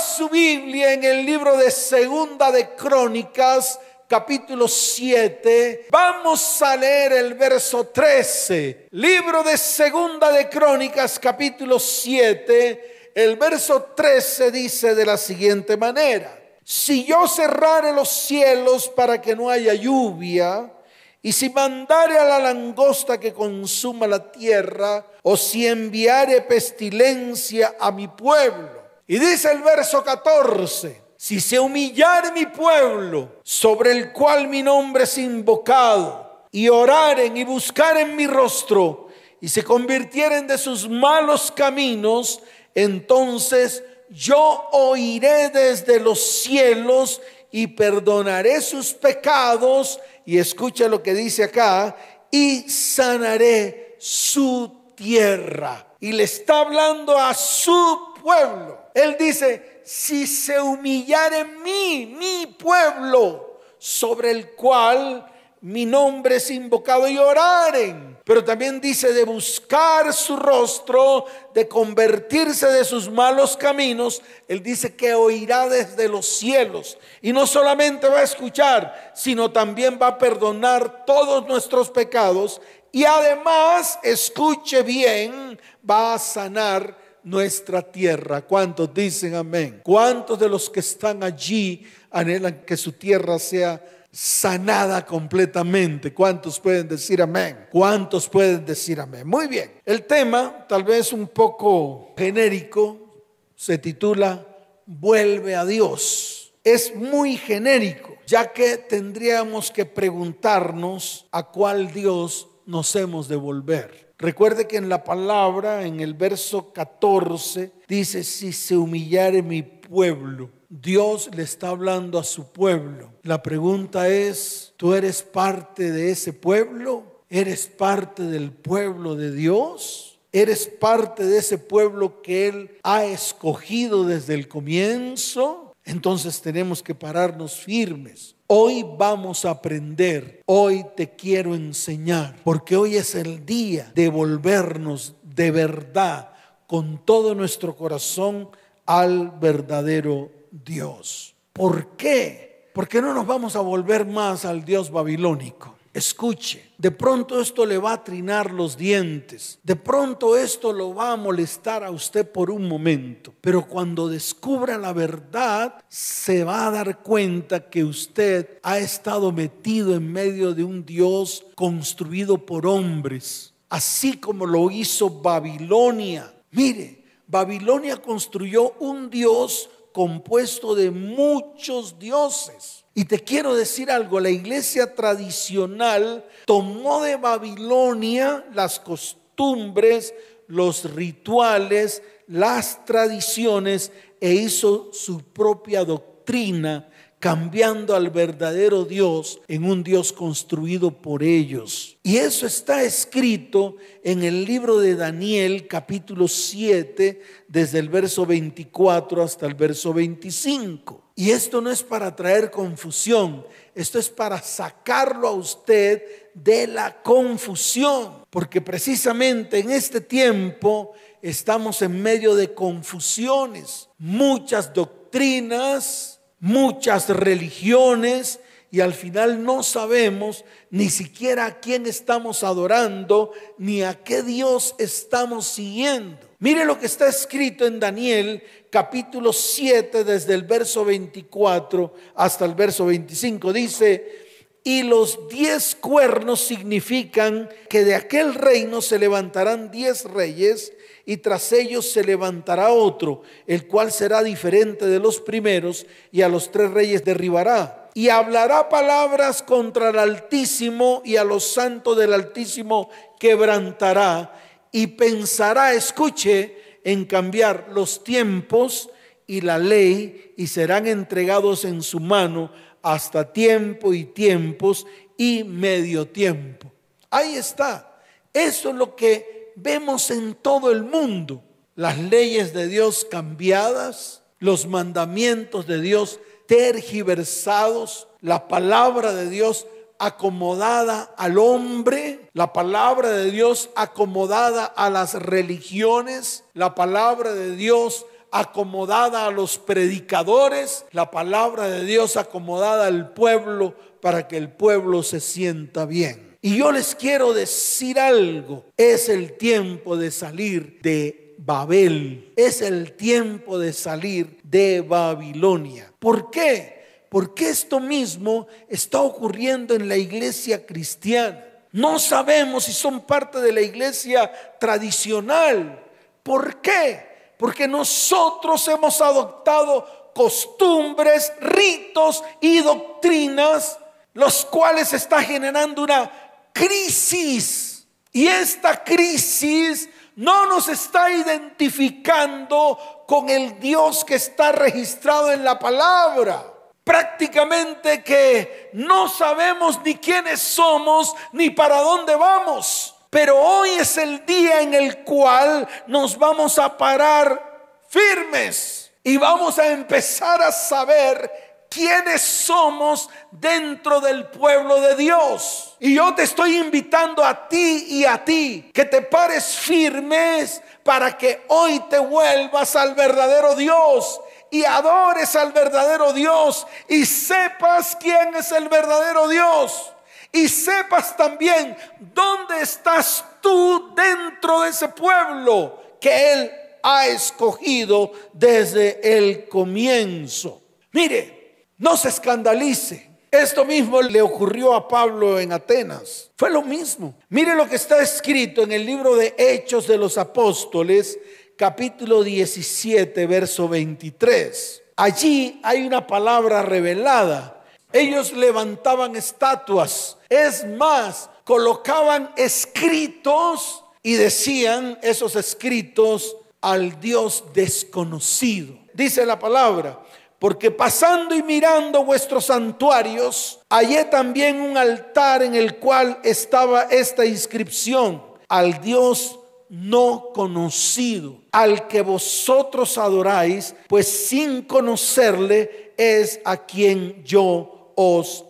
Su Biblia en el libro de Segunda de Crónicas, capítulo 7. Vamos a leer el verso 13. Libro de Segunda de Crónicas, capítulo 7. El verso 13 dice de la siguiente manera. Si yo cerrare los cielos para que no haya lluvia, y si mandare a la langosta que consuma la tierra, o si enviare pestilencia a mi pueblo. Y dice el verso 14, si se humillare mi pueblo, sobre el cual mi nombre es invocado, y oraren y buscaren mi rostro, y se convirtieren de sus malos caminos, entonces yo oiré desde los cielos y perdonaré sus pecados y escucha lo que dice acá, y sanaré su tierra. Y le está hablando a su pueblo. Él dice, si se humillare mí, mi pueblo, sobre el cual mi nombre es invocado y oraren. Pero también dice de buscar su rostro, de convertirse de sus malos caminos. Él dice que oirá desde los cielos. Y no solamente va a escuchar, sino también va a perdonar todos nuestros pecados. Y además, escuche bien, va a sanar nuestra tierra. ¿Cuántos dicen amén? ¿Cuántos de los que están allí anhelan que su tierra sea sanada completamente. ¿Cuántos pueden decir amén? ¿Cuántos pueden decir amén? Muy bien. El tema, tal vez un poco genérico, se titula Vuelve a Dios. Es muy genérico, ya que tendríamos que preguntarnos a cuál Dios nos hemos de volver. Recuerde que en la palabra, en el verso 14, dice, si se humillare mi pueblo, Dios le está hablando a su pueblo. La pregunta es, ¿tú eres parte de ese pueblo? ¿Eres parte del pueblo de Dios? ¿Eres parte de ese pueblo que Él ha escogido desde el comienzo? Entonces tenemos que pararnos firmes. Hoy vamos a aprender, hoy te quiero enseñar, porque hoy es el día de volvernos de verdad con todo nuestro corazón al verdadero Dios. ¿Por qué? Porque no nos vamos a volver más al Dios babilónico. Escuche, de pronto esto le va a trinar los dientes, de pronto esto lo va a molestar a usted por un momento, pero cuando descubra la verdad se va a dar cuenta que usted ha estado metido en medio de un Dios construido por hombres, así como lo hizo Babilonia. Mire, Babilonia construyó un Dios compuesto de muchos dioses. Y te quiero decir algo, la iglesia tradicional tomó de Babilonia las costumbres, los rituales, las tradiciones e hizo su propia doctrina cambiando al verdadero Dios en un Dios construido por ellos. Y eso está escrito en el libro de Daniel capítulo 7, desde el verso 24 hasta el verso 25. Y esto no es para traer confusión, esto es para sacarlo a usted de la confusión, porque precisamente en este tiempo estamos en medio de confusiones, muchas doctrinas, muchas religiones y al final no sabemos ni siquiera a quién estamos adorando ni a qué Dios estamos siguiendo. Mire lo que está escrito en Daniel capítulo 7 desde el verso 24 hasta el verso 25. Dice, y los diez cuernos significan que de aquel reino se levantarán diez reyes y tras ellos se levantará otro, el cual será diferente de los primeros, y a los tres reyes derribará. Y hablará palabras contra el Altísimo, y a los santos del Altísimo quebrantará, y pensará, escuche, en cambiar los tiempos y la ley, y serán entregados en su mano hasta tiempo y tiempos y medio tiempo. Ahí está. Eso es lo que vemos en todo el mundo las leyes de Dios cambiadas, los mandamientos de Dios tergiversados, la palabra de Dios acomodada al hombre, la palabra de Dios acomodada a las religiones, la palabra de Dios acomodada a los predicadores, la palabra de Dios acomodada al pueblo para que el pueblo se sienta bien. Y yo les quiero decir algo, es el tiempo de salir de Babel, es el tiempo de salir de Babilonia. ¿Por qué? Porque esto mismo está ocurriendo en la iglesia cristiana. No sabemos si son parte de la iglesia tradicional. ¿Por qué? Porque nosotros hemos adoptado costumbres, ritos y doctrinas, los cuales está generando una crisis. Y esta crisis no nos está identificando con el Dios que está registrado en la palabra. Prácticamente que no sabemos ni quiénes somos ni para dónde vamos. Pero hoy es el día en el cual nos vamos a parar firmes y vamos a empezar a saber quiénes somos dentro del pueblo de Dios. Y yo te estoy invitando a ti y a ti que te pares firmes para que hoy te vuelvas al verdadero Dios y adores al verdadero Dios y sepas quién es el verdadero Dios y sepas también dónde estás tú dentro de ese pueblo que Él ha escogido desde el comienzo. Mire, no se escandalice. Esto mismo le ocurrió a Pablo en Atenas. Fue lo mismo. Mire lo que está escrito en el libro de Hechos de los Apóstoles, capítulo 17, verso 23. Allí hay una palabra revelada ellos levantaban estatuas. Es más, colocaban escritos y decían esos escritos al Dios desconocido. Dice la palabra, porque pasando y mirando vuestros santuarios, hallé también un altar en el cual estaba esta inscripción, al Dios no conocido, al que vosotros adoráis, pues sin conocerle es a quien yo os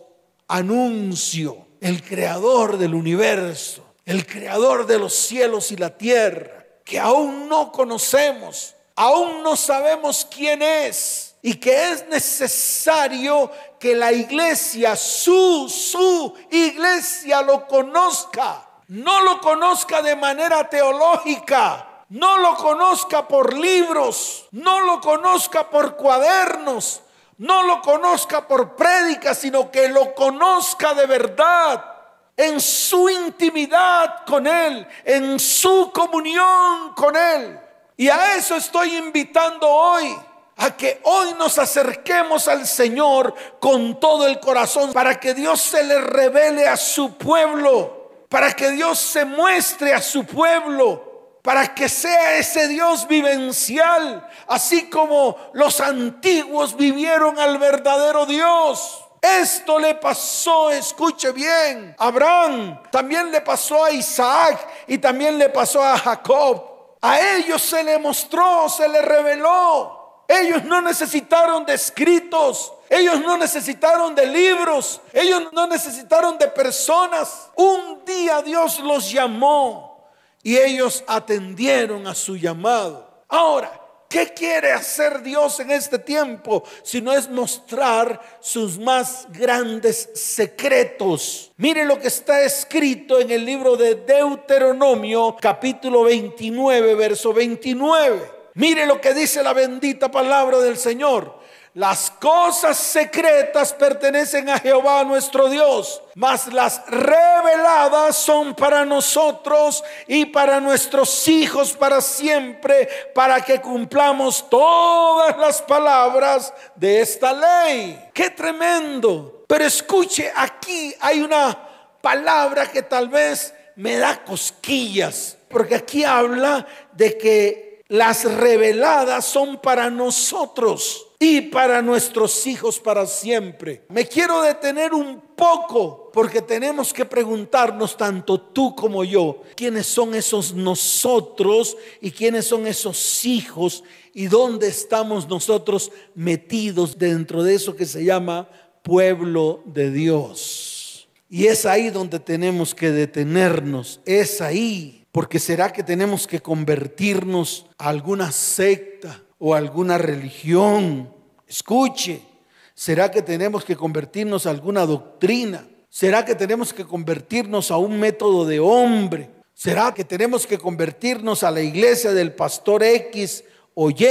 anuncio, el creador del universo, el creador de los cielos y la tierra, que aún no conocemos, aún no sabemos quién es y que es necesario que la iglesia, su, su iglesia lo conozca. No lo conozca de manera teológica, no lo conozca por libros, no lo conozca por cuadernos, no lo conozca por prédica, sino que lo conozca de verdad, en su intimidad con Él, en su comunión con Él. Y a eso estoy invitando hoy, a que hoy nos acerquemos al Señor con todo el corazón, para que Dios se le revele a su pueblo, para que Dios se muestre a su pueblo para que sea ese Dios vivencial, así como los antiguos vivieron al verdadero Dios. Esto le pasó, escuche bien, a Abraham, también le pasó a Isaac y también le pasó a Jacob. A ellos se le mostró, se le reveló. Ellos no necesitaron de escritos, ellos no necesitaron de libros, ellos no necesitaron de personas. Un día Dios los llamó y ellos atendieron a su llamado. Ahora, ¿qué quiere hacer Dios en este tiempo? Si no es mostrar sus más grandes secretos. Mire lo que está escrito en el libro de Deuteronomio, capítulo 29, verso 29. Mire lo que dice la bendita palabra del Señor. Las cosas secretas pertenecen a Jehová nuestro Dios, mas las reveladas son para nosotros y para nuestros hijos para siempre, para que cumplamos todas las palabras de esta ley. ¡Qué tremendo! Pero escuche, aquí hay una palabra que tal vez me da cosquillas, porque aquí habla de que las reveladas son para nosotros y para nuestros hijos para siempre. Me quiero detener un poco porque tenemos que preguntarnos tanto tú como yo, quiénes son esos nosotros y quiénes son esos hijos y dónde estamos nosotros metidos dentro de eso que se llama pueblo de Dios. Y es ahí donde tenemos que detenernos, es ahí, porque será que tenemos que convertirnos a alguna secta o alguna religión. Escuche, ¿será que tenemos que convertirnos a alguna doctrina? ¿Será que tenemos que convertirnos a un método de hombre? ¿Será que tenemos que convertirnos a la iglesia del pastor X o Y?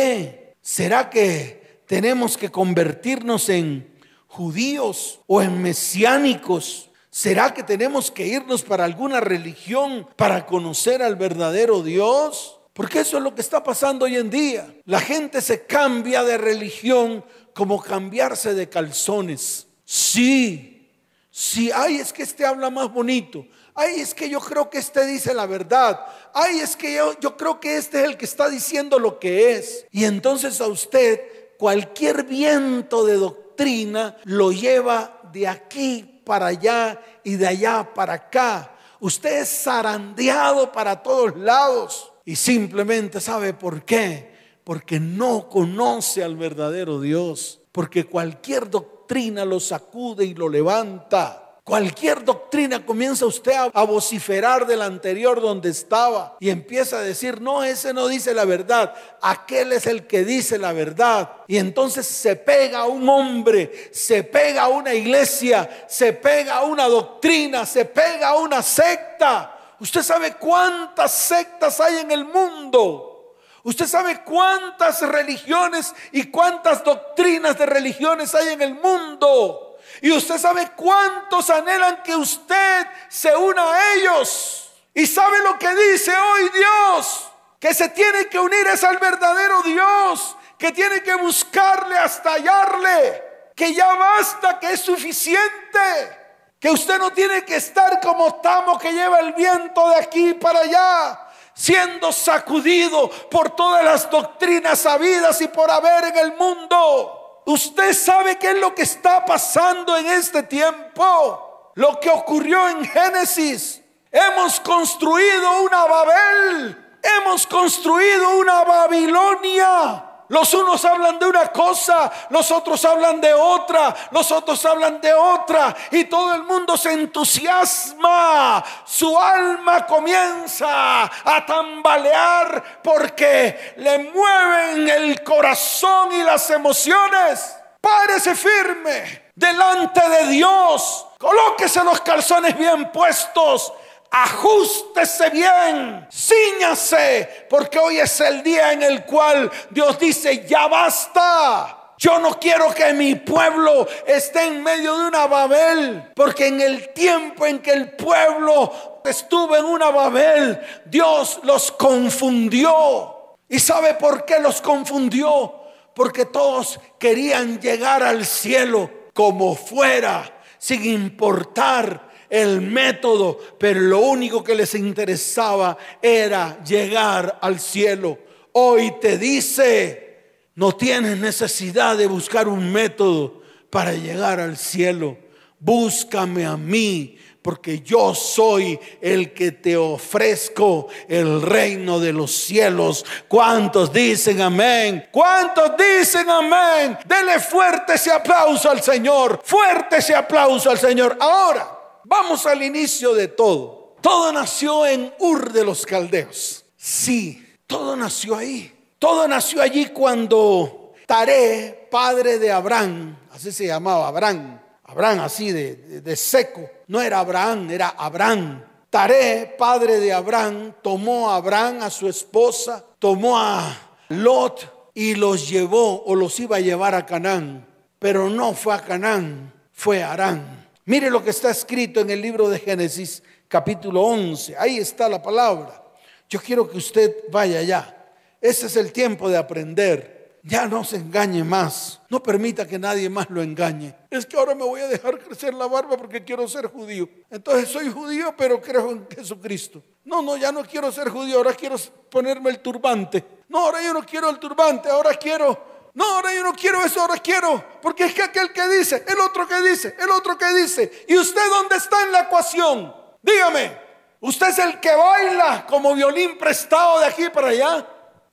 ¿Será que tenemos que convertirnos en judíos o en mesiánicos? ¿Será que tenemos que irnos para alguna religión para conocer al verdadero Dios? Porque eso es lo que está pasando hoy en día. La gente se cambia de religión como cambiarse de calzones. Sí, sí, ay, es que este habla más bonito. Ay, es que yo creo que este dice la verdad. Ay, es que yo, yo creo que este es el que está diciendo lo que es. Y entonces a usted cualquier viento de doctrina lo lleva de aquí para allá y de allá para acá. Usted es zarandeado para todos lados. Y simplemente sabe por qué. Porque no conoce al verdadero Dios. Porque cualquier doctrina lo sacude y lo levanta. Cualquier doctrina comienza usted a, vociferar del anterior donde estaba y empieza a decir, no, ese no dice la verdad, aquel es el que dice la verdad. Y entonces se pega a un hombre, se pega a una iglesia, se pega a una doctrina, se pega a una secta Usted sabe cuántas sectas hay en el mundo. Usted sabe cuántas religiones y cuántas doctrinas de religiones hay en el mundo. Y usted sabe cuántos anhelan que usted se una a ellos. Y sabe lo que dice hoy Dios. Que se tiene que unir es al verdadero Dios. Que tiene que buscarle hasta hallarle. Que ya basta, que es suficiente. Que usted no tiene que estar como tamo que lleva el viento de aquí para allá, siendo sacudido por todas las doctrinas habidas y por haber en el mundo. Usted sabe qué es lo que está pasando en este tiempo. Lo que ocurrió en Génesis. Hemos construido una Babel. Hemos construido una Babilonia los unos hablan de una cosa, los otros hablan de otra, los otros hablan de otra y todo el mundo se entusiasma. Su alma comienza a tambalear porque le mueven el corazón y las emociones. Párese firme delante de Dios. Colóquese los calzones bien puestos Ajústese bien, ciñase, porque hoy es el día en el cual Dios dice, ya basta. Yo no quiero que mi pueblo esté en medio de una Babel, porque en el tiempo en que el pueblo estuvo en una Babel, Dios los confundió. ¿Y sabe por qué los confundió? Porque todos querían llegar al cielo como fuera, sin importar el método, pero lo único que les interesaba era llegar al cielo. Hoy te dice, no tienes necesidad de buscar un método para llegar al cielo. Búscame a mí, porque yo soy el que te ofrezco el reino de los cielos. ¿Cuántos dicen amén? ¿Cuántos dicen amén? Dele fuerte ese aplauso al Señor, fuerte ese aplauso al Señor. Ahora, Vamos al inicio de todo. Todo nació en Ur de los Caldeos. Sí, todo nació ahí. Todo nació allí cuando Taré, padre de Abraham, así se llamaba Abraham, Abraham así de, de seco, no era Abraham, era Abraham. Taré, padre de Abraham, tomó a Abraham, a su esposa, tomó a Lot y los llevó o los iba a llevar a Canaán. Pero no fue a Canaán, fue a Arán. Mire lo que está escrito en el libro de Génesis capítulo 11. Ahí está la palabra. Yo quiero que usted vaya allá. Ese es el tiempo de aprender. Ya no se engañe más. No permita que nadie más lo engañe. Es que ahora me voy a dejar crecer la barba porque quiero ser judío. Entonces soy judío pero creo en Jesucristo. No, no, ya no quiero ser judío. Ahora quiero ponerme el turbante. No, ahora yo no quiero el turbante. Ahora quiero no, ahora yo no quiero eso, ahora quiero. Porque es que aquel que dice, el otro que dice, el otro que dice. ¿Y usted dónde está en la ecuación? Dígame, usted es el que baila como violín prestado de aquí para allá.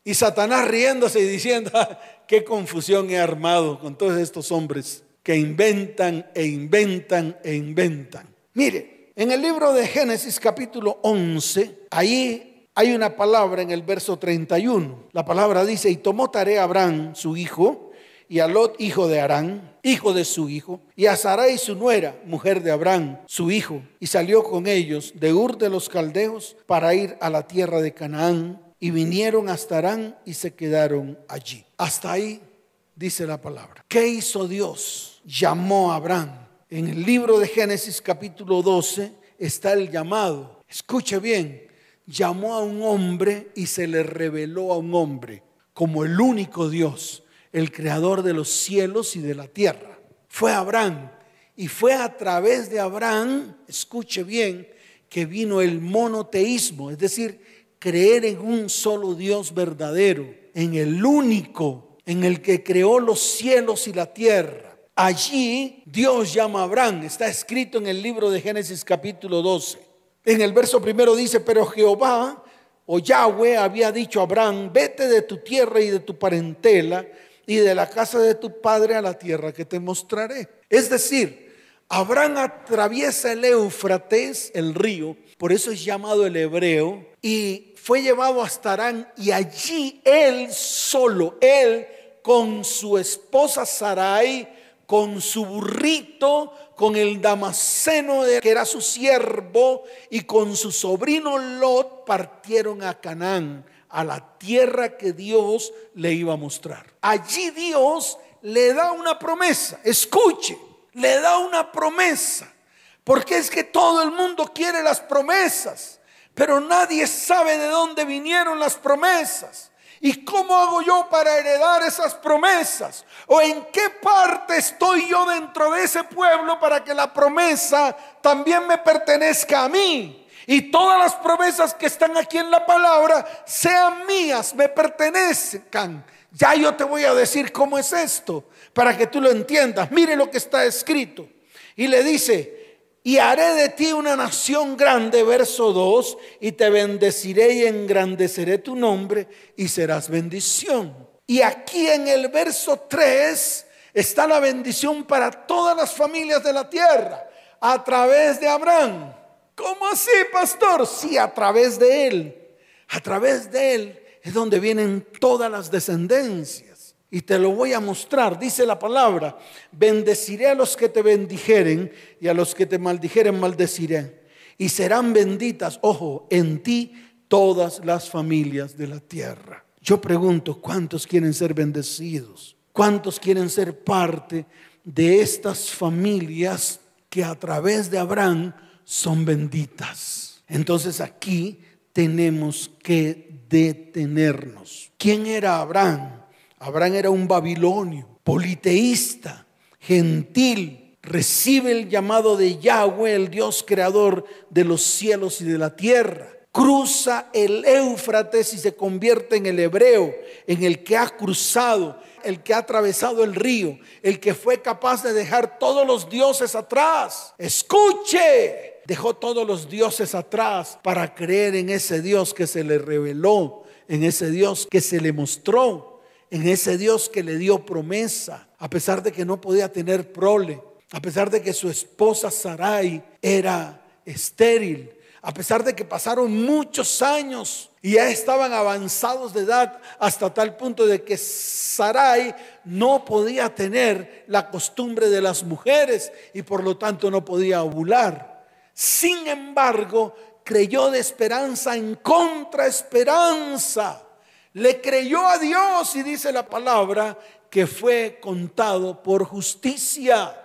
Y Satanás riéndose y diciendo, ah, qué confusión he armado con todos estos hombres que inventan e inventan e inventan. Mire, en el libro de Génesis capítulo 11, ahí hay una palabra en el verso 31. La palabra dice, y tomó tarea Abraham, su hijo, y a Lot, hijo de Arán, hijo de su hijo, y a Sarai, su nuera, mujer de Abraham, su hijo, y salió con ellos de Ur de los Caldeos para ir a la tierra de Canaán, y vinieron hasta Arán y se quedaron allí. Hasta ahí dice la palabra. ¿Qué hizo Dios? Llamó a Abraham. En el libro de Génesis capítulo 12 está el llamado. Escuche bien, llamó a un hombre y se le reveló a un hombre como el único Dios, el creador de los cielos y de la tierra. Fue Abraham y fue a través de Abraham, escuche bien, que vino el monoteísmo, es decir, creer en un solo Dios verdadero, en el único, en el que creó los cielos y la tierra. Allí Dios llama a Abraham, está escrito en el libro de Génesis capítulo 12. En el verso primero dice, pero Jehová o Yahweh había dicho a Abraham, vete de tu tierra y de tu parentela y de la casa de tu padre a la tierra que te mostraré. Es decir, Abraham atraviesa el Éufrates, el río, por eso es llamado el hebreo, y fue llevado hasta Arán y allí él solo, él con su esposa Sarai, con su burrito, con el Damasceno que era su siervo y con su sobrino Lot partieron a Canaán, a la tierra que Dios le iba a mostrar. Allí Dios le da una promesa, escuche, le da una promesa, porque es que todo el mundo quiere las promesas, pero nadie sabe de dónde vinieron las promesas. ¿Y cómo hago yo para heredar esas promesas? ¿O en qué parte estoy yo dentro de ese pueblo para que la promesa también me pertenezca a mí? Y todas las promesas que están aquí en la palabra sean mías, me pertenezcan. Ya yo te voy a decir cómo es esto, para que tú lo entiendas. Mire lo que está escrito. Y le dice, y haré de ti una nación grande, verso 2, y te bendeciré y engrandeceré tu nombre y serás bendición. Y aquí en el verso 3 está la bendición para todas las familias de la tierra a través de Abraham. ¿Cómo así, pastor? Sí, a través de él. A través de él es donde vienen todas las descendencias. Y te lo voy a mostrar, dice la palabra, bendeciré a los que te bendijeren y a los que te maldijeren maldeciré. Y serán benditas, ojo, en ti todas las familias de la tierra. Yo pregunto, ¿cuántos quieren ser bendecidos? ¿Cuántos quieren ser parte de estas familias que a través de Abraham son benditas? Entonces aquí tenemos que detenernos. ¿Quién era Abraham? Abraham era un babilonio, politeísta, gentil, recibe el llamado de Yahweh, el Dios creador de los cielos y de la tierra. Cruza el Éufrates y se convierte en el hebreo, en el que ha cruzado, el que ha atravesado el río, el que fue capaz de dejar todos los dioses atrás. Escuche, dejó todos los dioses atrás para creer en ese Dios que se le reveló, en ese Dios que se le mostró en ese Dios que le dio promesa, a pesar de que no podía tener prole, a pesar de que su esposa Sarai era estéril, a pesar de que pasaron muchos años y ya estaban avanzados de edad hasta tal punto de que Sarai no podía tener la costumbre de las mujeres y por lo tanto no podía ovular. Sin embargo, creyó de esperanza en contraesperanza le creyó a Dios y dice la palabra que fue contado por justicia.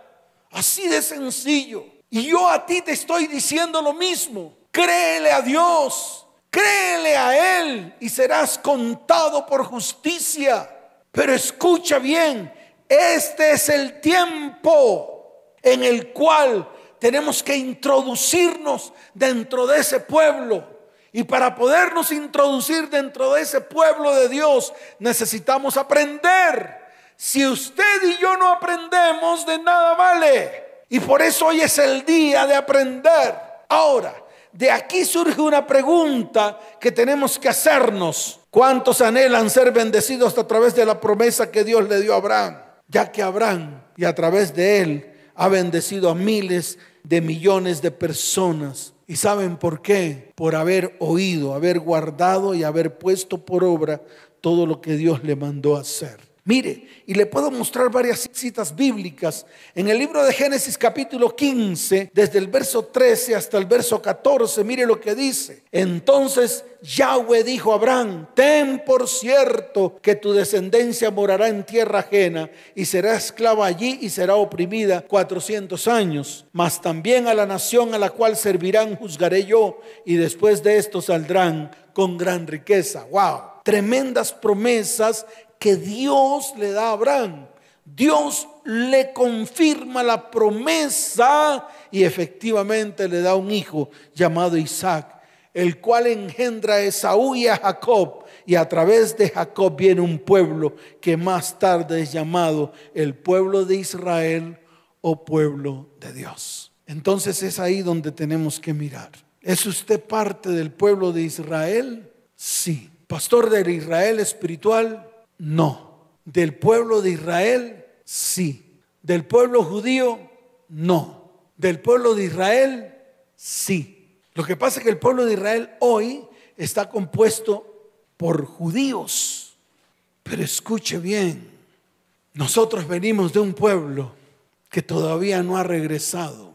Así de sencillo. Y yo a ti te estoy diciendo lo mismo. Créele a Dios, créele a Él y serás contado por justicia. Pero escucha bien, este es el tiempo en el cual tenemos que introducirnos dentro de ese pueblo y para podernos introducir dentro de ese pueblo de Dios necesitamos aprender. Si usted y yo no aprendemos, de nada vale. Y por eso hoy es el día de aprender. Ahora, de aquí surge una pregunta que tenemos que hacernos. ¿Cuántos anhelan ser bendecidos a través de la promesa que Dios le dio a Abraham? Ya que Abraham y a través de él ha bendecido a miles de millones de personas ¿Y saben por qué? Por haber oído, haber guardado y haber puesto por obra todo lo que Dios le mandó hacer. Mire, y le puedo mostrar varias citas bíblicas. En el libro de Génesis capítulo 15, desde el verso 13 hasta el verso 14, mire lo que dice. Entonces Yahweh dijo a Abraham, ten por cierto que tu descendencia morará en tierra ajena y será esclava allí y será oprimida 400 años. Mas también a la nación a la cual servirán juzgaré yo y después de esto saldrán con gran riqueza. ¡Wow! tremendas promesas que Dios le da a Abraham. Dios le confirma la promesa y efectivamente le da un hijo llamado Isaac, el cual engendra a Esaú y a Jacob. Y a través de Jacob viene un pueblo que más tarde es llamado el pueblo de Israel o pueblo de Dios. Entonces es ahí donde tenemos que mirar. ¿Es usted parte del pueblo de Israel? Sí. Pastor del Israel espiritual, no. Del pueblo de Israel, sí. Del pueblo judío, no. Del pueblo de Israel, sí. Lo que pasa es que el pueblo de Israel hoy está compuesto por judíos. Pero escuche bien, nosotros venimos de un pueblo que todavía no ha regresado.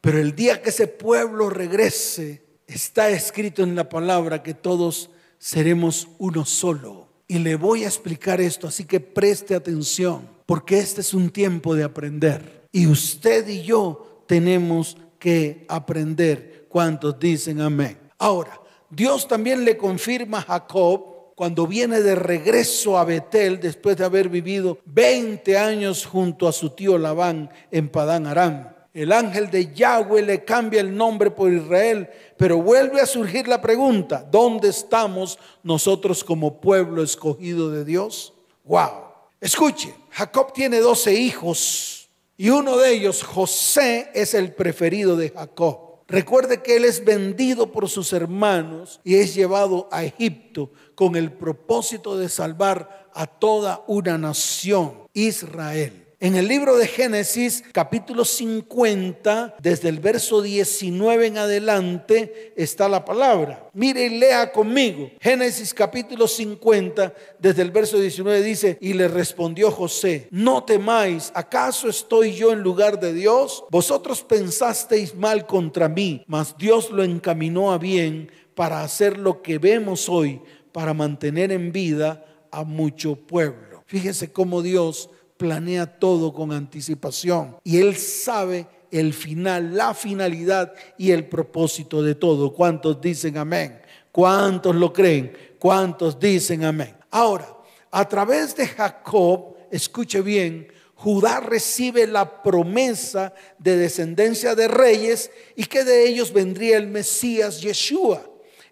Pero el día que ese pueblo regrese, está escrito en la palabra que todos seremos uno solo. Y le voy a explicar esto, así que preste atención, porque este es un tiempo de aprender. Y usted y yo tenemos que aprender. ¿Cuántos dicen amén? Ahora, Dios también le confirma a Jacob cuando viene de regreso a Betel después de haber vivido 20 años junto a su tío Labán en Padán Aram el ángel de Yahweh le cambia el nombre por Israel, pero vuelve a surgir la pregunta, ¿dónde estamos nosotros como pueblo escogido de Dios? Wow. Escuche, Jacob tiene 12 hijos y uno de ellos, José, es el preferido de Jacob. Recuerde que él es vendido por sus hermanos y es llevado a Egipto con el propósito de salvar a toda una nación, Israel. En el libro de Génesis, capítulo 50, desde el verso 19 en adelante, está la palabra. Mire y lea conmigo. Génesis capítulo 50, desde el verso 19 dice, y le respondió José, no temáis, ¿acaso estoy yo en lugar de Dios? Vosotros pensasteis mal contra mí, mas Dios lo encaminó a bien para hacer lo que vemos hoy, para mantener en vida a mucho pueblo. Fíjese cómo Dios planea todo con anticipación y Él sabe el final, la finalidad y el propósito de todo. ¿Cuántos dicen amén? ¿Cuántos lo creen? ¿Cuántos dicen amén? Ahora, a través de Jacob, escuche bien, Judá recibe la promesa de descendencia de reyes y que de ellos vendría el Mesías Yeshua.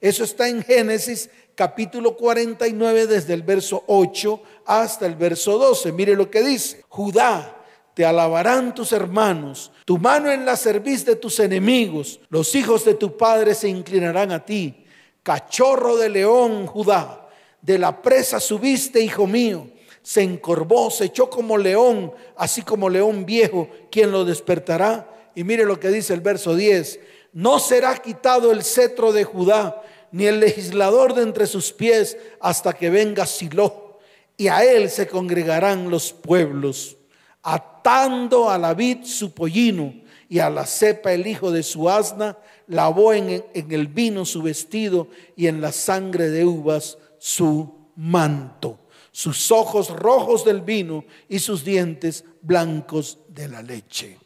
Eso está en Génesis capítulo 49 desde el verso 8 hasta el verso 12. Mire lo que dice. Judá, te alabarán tus hermanos, tu mano en la cerviz de tus enemigos, los hijos de tu padre se inclinarán a ti. Cachorro de león, Judá, de la presa subiste, hijo mío. Se encorvó, se echó como león, así como león viejo, quien lo despertará. Y mire lo que dice el verso 10. No será quitado el cetro de Judá ni el legislador de entre sus pies hasta que venga Silo, y a él se congregarán los pueblos, atando a la vid su pollino y a la cepa el hijo de su asna, lavó en, en el vino su vestido y en la sangre de uvas su manto, sus ojos rojos del vino y sus dientes blancos de la leche.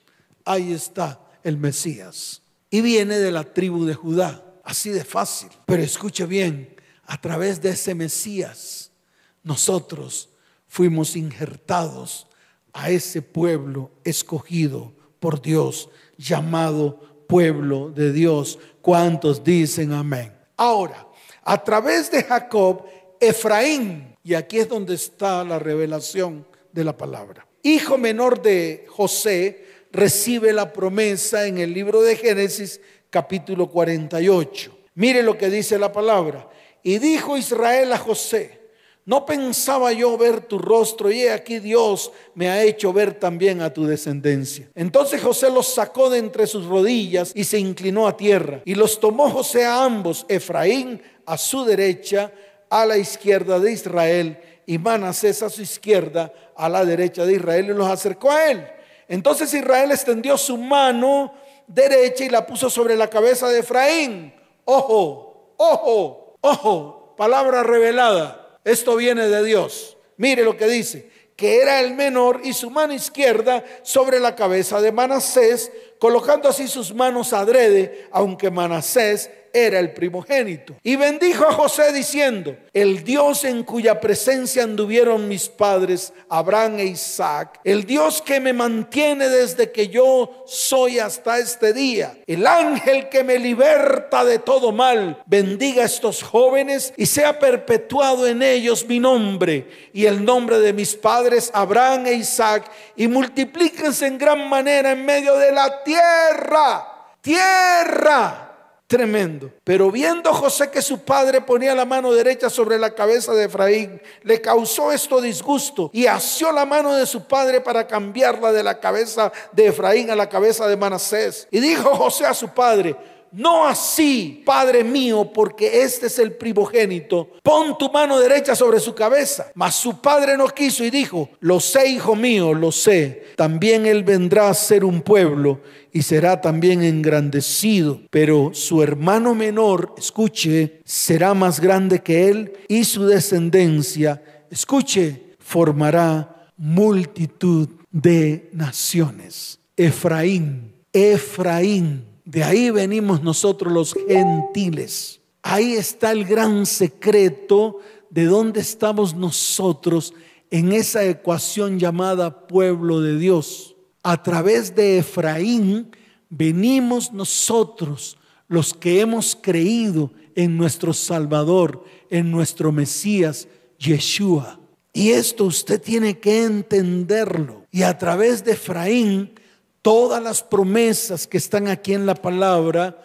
Ahí está el Mesías. Y viene de la tribu de Judá. Así de fácil. Pero escuche bien, a través de ese Mesías, nosotros fuimos injertados a ese pueblo escogido por Dios, llamado pueblo de Dios. ¿Cuántos dicen amén? Ahora, a través de Jacob, Efraín, y aquí es donde está la revelación de la palabra, hijo menor de José, recibe la promesa en el libro de Génesis capítulo 48. Mire lo que dice la palabra. Y dijo Israel a José, no pensaba yo ver tu rostro y he aquí Dios me ha hecho ver también a tu descendencia. Entonces José los sacó de entre sus rodillas y se inclinó a tierra. Y los tomó José a ambos, Efraín a su derecha, a la izquierda de Israel, y Manasés a su izquierda, a la derecha de Israel, y los acercó a él. Entonces Israel extendió su mano derecha y la puso sobre la cabeza de Efraín. Ojo, ojo, ojo, palabra revelada esto viene de Dios. Mire lo que dice, que era el menor y su mano izquierda sobre la cabeza de Manasés, colocando así sus manos adrede, aunque Manasés era el primogénito. Y bendijo a José diciendo, el Dios en cuya presencia anduvieron mis padres, Abraham e Isaac, el Dios que me mantiene desde que yo soy hasta este día, el ángel que me liberta de todo mal, bendiga a estos jóvenes y sea perpetuado en ellos mi nombre y el nombre de mis padres, Abraham e Isaac, y multiplíquense en gran manera en medio de la tierra. Tierra Tremendo. Pero viendo José que su padre ponía la mano derecha sobre la cabeza de Efraín, le causó esto disgusto y asió la mano de su padre para cambiarla de la cabeza de Efraín a la cabeza de Manasés. Y dijo José a su padre, no así, Padre mío, porque este es el primogénito. Pon tu mano derecha sobre su cabeza. Mas su padre no quiso y dijo, lo sé, hijo mío, lo sé. También él vendrá a ser un pueblo y será también engrandecido. Pero su hermano menor, escuche, será más grande que él y su descendencia, escuche, formará multitud de naciones. Efraín, Efraín de ahí venimos nosotros los gentiles. Ahí está el gran secreto de dónde estamos nosotros en esa ecuación llamada pueblo de Dios. A través de Efraín venimos nosotros, los que hemos creído en nuestro Salvador, en nuestro Mesías, Yeshua. Y esto usted tiene que entenderlo. Y a través de Efraín Todas las promesas que están aquí en la palabra,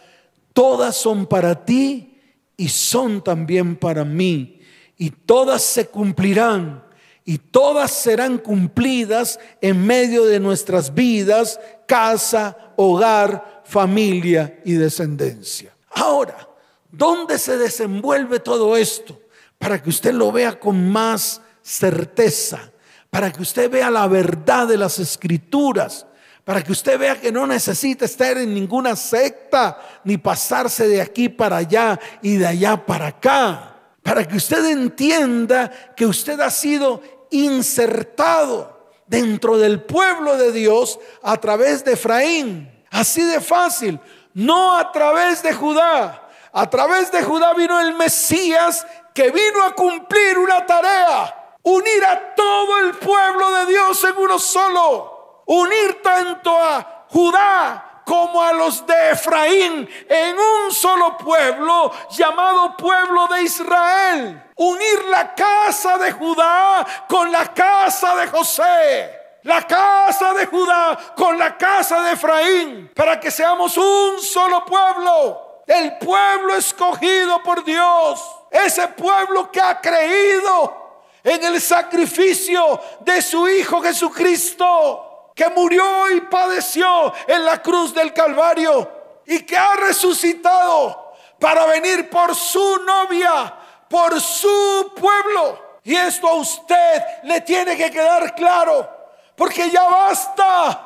todas son para ti y son también para mí. Y todas se cumplirán y todas serán cumplidas en medio de nuestras vidas, casa, hogar, familia y descendencia. Ahora, ¿dónde se desenvuelve todo esto? Para que usted lo vea con más certeza, para que usted vea la verdad de las escrituras para que usted vea que no necesita estar en ninguna secta ni pasarse de aquí para allá y de allá para acá. Para que usted entienda que usted ha sido insertado dentro del pueblo de Dios a través de Efraín. Así de fácil, no a través de Judá. A través de Judá vino el Mesías que vino a cumplir una tarea, unir a todo el pueblo de Dios en uno solo unir tanto a Judá como a los de Efraín en un solo pueblo llamado pueblo de Israel. Unir la casa de Judá con la casa de José. La casa de Judá con la casa de Efraín. Para que seamos un solo pueblo. El pueblo escogido por Dios. Ese pueblo que ha creído en el sacrificio de su Hijo Jesucristo que murió y padeció en la cruz del Calvario y que ha resucitado para venir por su novia, por su pueblo. Y esto a usted le tiene que quedar claro, porque ya basta.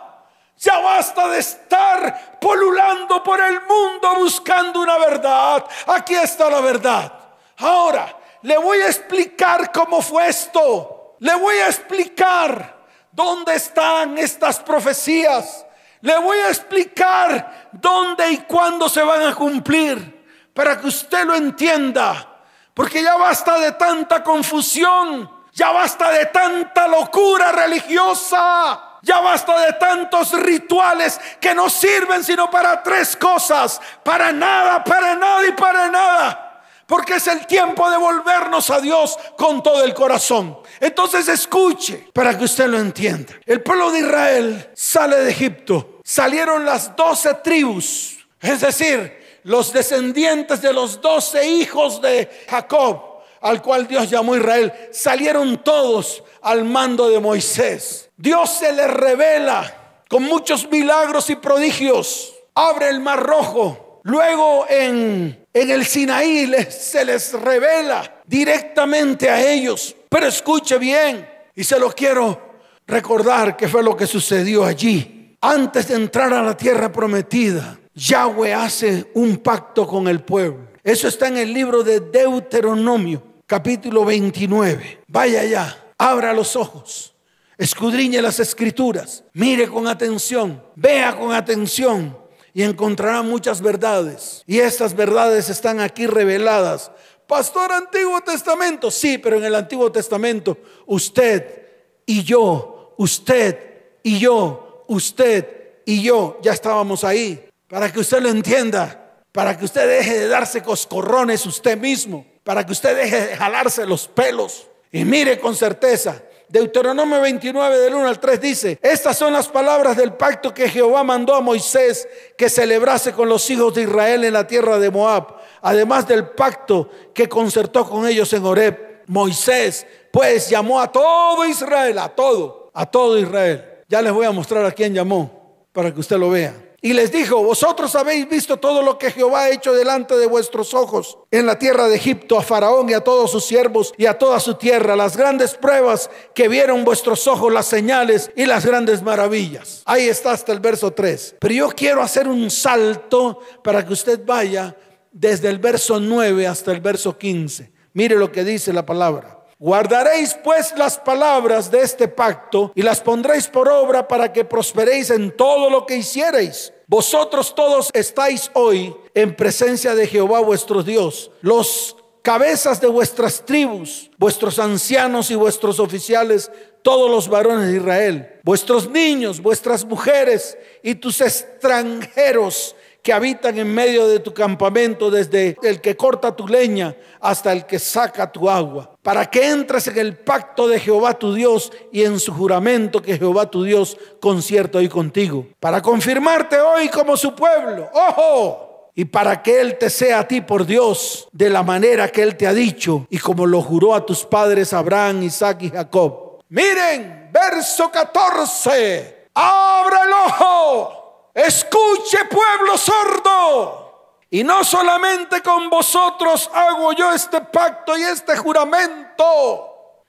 Ya basta de estar polulando por el mundo buscando una verdad. Aquí está la verdad. Ahora, le voy a explicar cómo fue esto. Le voy a explicar ¿Dónde están estas profecías? Le voy a explicar dónde y cuándo se van a cumplir para que usted lo entienda. Porque ya basta de tanta confusión, ya basta de tanta locura religiosa. Ya basta de tantos rituales que no sirven sino para tres cosas. Para nada, para nada y para nada porque es el tiempo de volvernos a Dios con todo el corazón. Entonces escuche para que usted lo entienda. El pueblo de Israel sale de Egipto. Salieron las doce tribus, es decir, los descendientes de los doce hijos de Jacob. al cual Dios llamó Israel, salieron todos al mando de Moisés. Dios se les revela con muchos milagros y prodigios. Abre el mar rojo. Luego en, en el Sinaí se les revela directamente a ellos. Pero escuche bien, y se lo quiero recordar que fue lo que sucedió allí. Antes de entrar a la tierra prometida, Yahweh hace un pacto con el pueblo. Eso está en el libro de Deuteronomio, capítulo 29. Vaya allá, abra los ojos, escudriñe las escrituras, mire con atención, vea con atención y encontrará muchas verdades. Y estas verdades están aquí reveladas. Pastor Antiguo Testamento, sí, pero en el Antiguo Testamento usted y yo usted y yo, usted y yo ya estábamos ahí. Para que usted lo entienda, para que usted deje de darse coscorrones usted mismo, para que usted deje de jalarse los pelos. Y mire con certeza, Deuteronomio 29 del 1 al 3 dice, estas son las palabras del pacto que Jehová mandó a Moisés que celebrase con los hijos de Israel en la tierra de Moab, además del pacto que concertó con ellos en Horeb. Moisés pues llamó a todo Israel, a todo, a todo Israel. Ya les voy a mostrar a quién llamó para que usted lo vea. Y les dijo, vosotros habéis visto todo lo que Jehová ha hecho delante de vuestros ojos en la tierra de Egipto, a Faraón y a todos sus siervos y a toda su tierra, las grandes pruebas que vieron vuestros ojos, las señales y las grandes maravillas. Ahí está hasta el verso 3. Pero yo quiero hacer un salto para que usted vaya desde el verso 9 hasta el verso 15. Mire lo que dice la palabra. Guardaréis pues las palabras de este pacto y las pondréis por obra para que prosperéis en todo lo que hiciereis. Vosotros todos estáis hoy en presencia de Jehová vuestro Dios, los cabezas de vuestras tribus, vuestros ancianos y vuestros oficiales, todos los varones de Israel, vuestros niños, vuestras mujeres y tus extranjeros que habitan en medio de tu campamento, desde el que corta tu leña hasta el que saca tu agua, para que entres en el pacto de Jehová tu Dios y en su juramento que Jehová tu Dios concierta hoy contigo, para confirmarte hoy como su pueblo. ¡Ojo! y para que Él te sea a ti por Dios de la manera que Él te ha dicho y como lo juró a tus padres Abraham, Isaac y Jacob. Miren, verso 14, abre el ojo Escuche pueblo sordo. Y no solamente con vosotros hago yo este pacto y este juramento,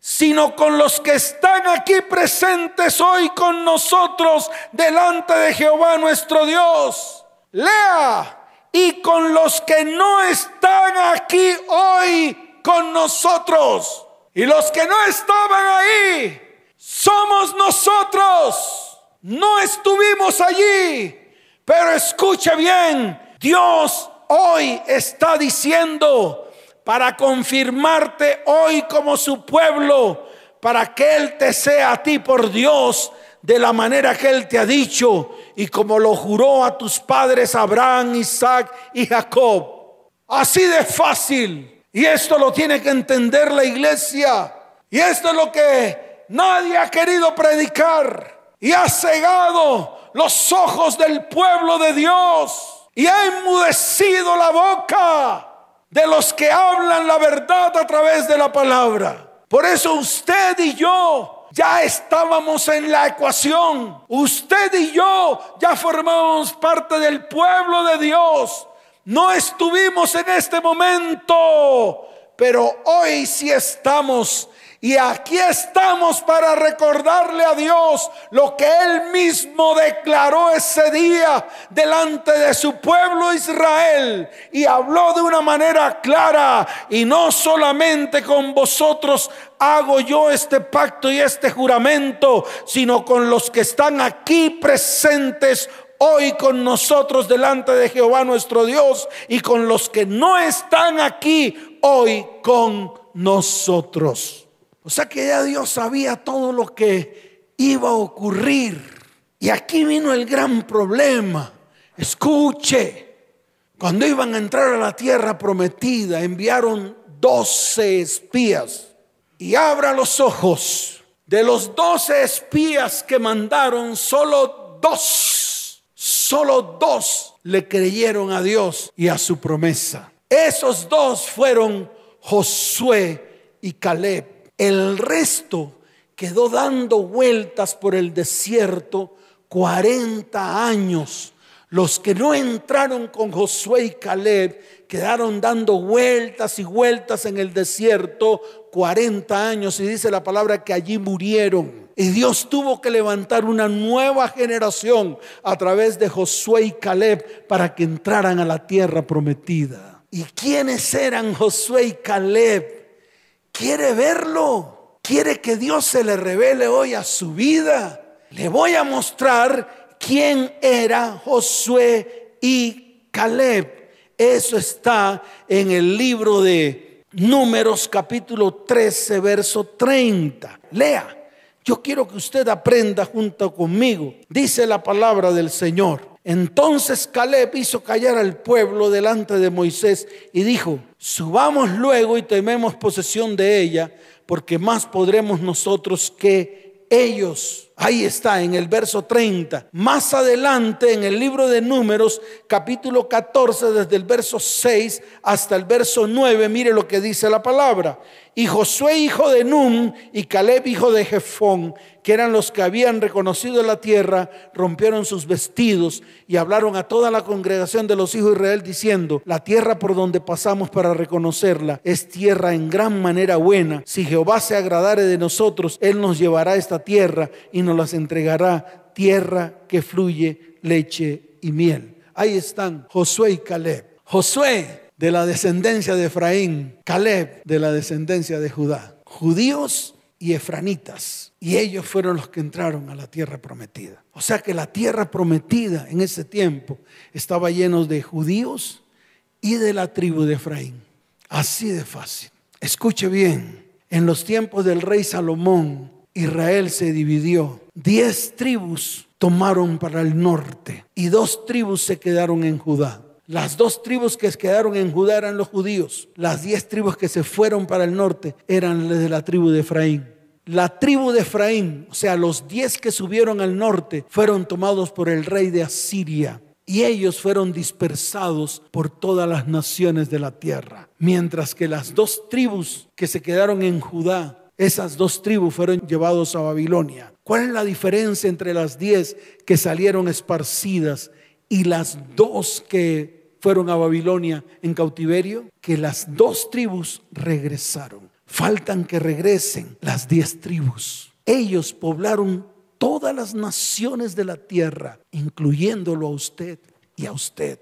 sino con los que están aquí presentes hoy con nosotros delante de Jehová nuestro Dios. Lea. Y con los que no están aquí hoy con nosotros. Y los que no estaban ahí, somos nosotros no estuvimos allí, pero escuche bien, Dios hoy está diciendo para confirmarte hoy como su pueblo, para que Él te sea a ti por Dios de la manera que Él te ha dicho y como lo juró a tus padres Abraham, Isaac y Jacob. Así de fácil. Y esto lo tiene que entender la iglesia. Y esto es lo que nadie ha querido predicar y ha cegado los ojos del pueblo de Dios y ha enmudecido la boca de los que hablan la verdad a través de la palabra. Por eso usted y yo ya estábamos en la ecuación. Usted y yo ya formamos parte del pueblo de Dios. No estuvimos en este momento, pero hoy sí estamos y aquí estamos para recordarle a Dios lo que Él mismo declaró ese día delante de su pueblo Israel. Y habló de una manera clara. Y no solamente con vosotros hago yo este pacto y este juramento, sino con los que están aquí presentes hoy con nosotros delante de Jehová nuestro Dios y con los que no están aquí hoy con nosotros. O sea que ya Dios sabía todo lo que iba a ocurrir. Y aquí vino el gran problema. Escuche, cuando iban a entrar a la tierra prometida, enviaron doce espías. Y abra los ojos. De los doce espías que mandaron, solo dos, solo dos le creyeron a Dios y a su promesa. Esos dos fueron Josué y Caleb. El resto quedó dando vueltas por el desierto 40 años. Los que no entraron con Josué y Caleb quedaron dando vueltas y vueltas en el desierto 40 años y dice la palabra que allí murieron. Y Dios tuvo que levantar una nueva generación a través de Josué y Caleb para que entraran a la tierra prometida. ¿Y quiénes eran Josué y Caleb? ¿Quiere verlo? ¿Quiere que Dios se le revele hoy a su vida? Le voy a mostrar quién era Josué y Caleb. Eso está en el libro de Números capítulo 13, verso 30. Lea. Yo quiero que usted aprenda junto conmigo. Dice la palabra del Señor. Entonces Caleb hizo callar al pueblo delante de Moisés y dijo, subamos luego y tomemos posesión de ella, porque más podremos nosotros que ellos. Ahí está en el verso 30. Más adelante en el libro de números, capítulo 14, desde el verso 6 hasta el verso 9, mire lo que dice la palabra. Y Josué hijo de Num y Caleb hijo de Jefón, que eran los que habían reconocido la tierra, rompieron sus vestidos y hablaron a toda la congregación de los hijos de Israel diciendo, la tierra por donde pasamos para reconocerla es tierra en gran manera buena. Si Jehová se agradare de nosotros, Él nos llevará esta tierra y nos las entregará tierra que fluye leche y miel. Ahí están Josué y Caleb. Josué de la descendencia de Efraín, Caleb de la descendencia de Judá, judíos y efranitas. Y ellos fueron los que entraron a la tierra prometida. O sea que la tierra prometida en ese tiempo estaba lleno de judíos y de la tribu de Efraín. Así de fácil. Escuche bien, en los tiempos del rey Salomón, Israel se dividió. Diez tribus tomaron para el norte y dos tribus se quedaron en Judá. Las dos tribus que quedaron en Judá eran los judíos. Las diez tribus que se fueron para el norte eran de la tribu de Efraín. La tribu de Efraín, o sea, los diez que subieron al norte, fueron tomados por el rey de Asiria y ellos fueron dispersados por todas las naciones de la tierra. Mientras que las dos tribus que se quedaron en Judá, esas dos tribus fueron llevados a Babilonia. ¿Cuál es la diferencia entre las diez que salieron esparcidas y las dos que fueron a Babilonia en cautiverio, que las dos tribus regresaron. Faltan que regresen las diez tribus. Ellos poblaron todas las naciones de la tierra, incluyéndolo a usted y a usted.